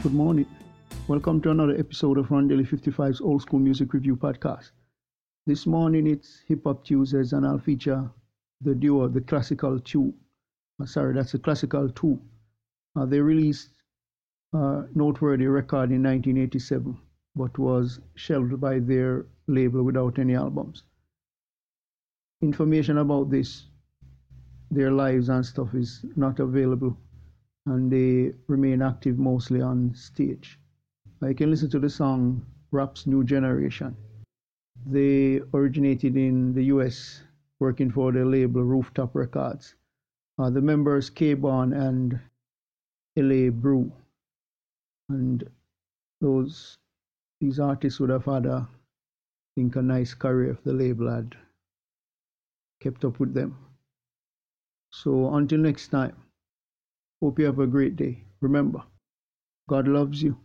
Good morning. Welcome to another episode of Rondelle 55's Old School Music Review Podcast. This morning it's Hip Hop Tuesdays and I'll feature the duo, the Classical Two. Uh, sorry, that's the Classical Two. Uh, they released a noteworthy record in 1987, but was shelved by their label without any albums. Information about this, their lives and stuff is not available and they remain active mostly on stage. I can listen to the song Rap's New Generation. They originated in the US working for the label Rooftop Records. Uh, the members K-Bon and LA Brew. And those these artists would have had a I think a nice career if the label had kept up with them. So until next time. Hope you have a great day. Remember, God loves you.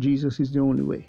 Jesus is the only way.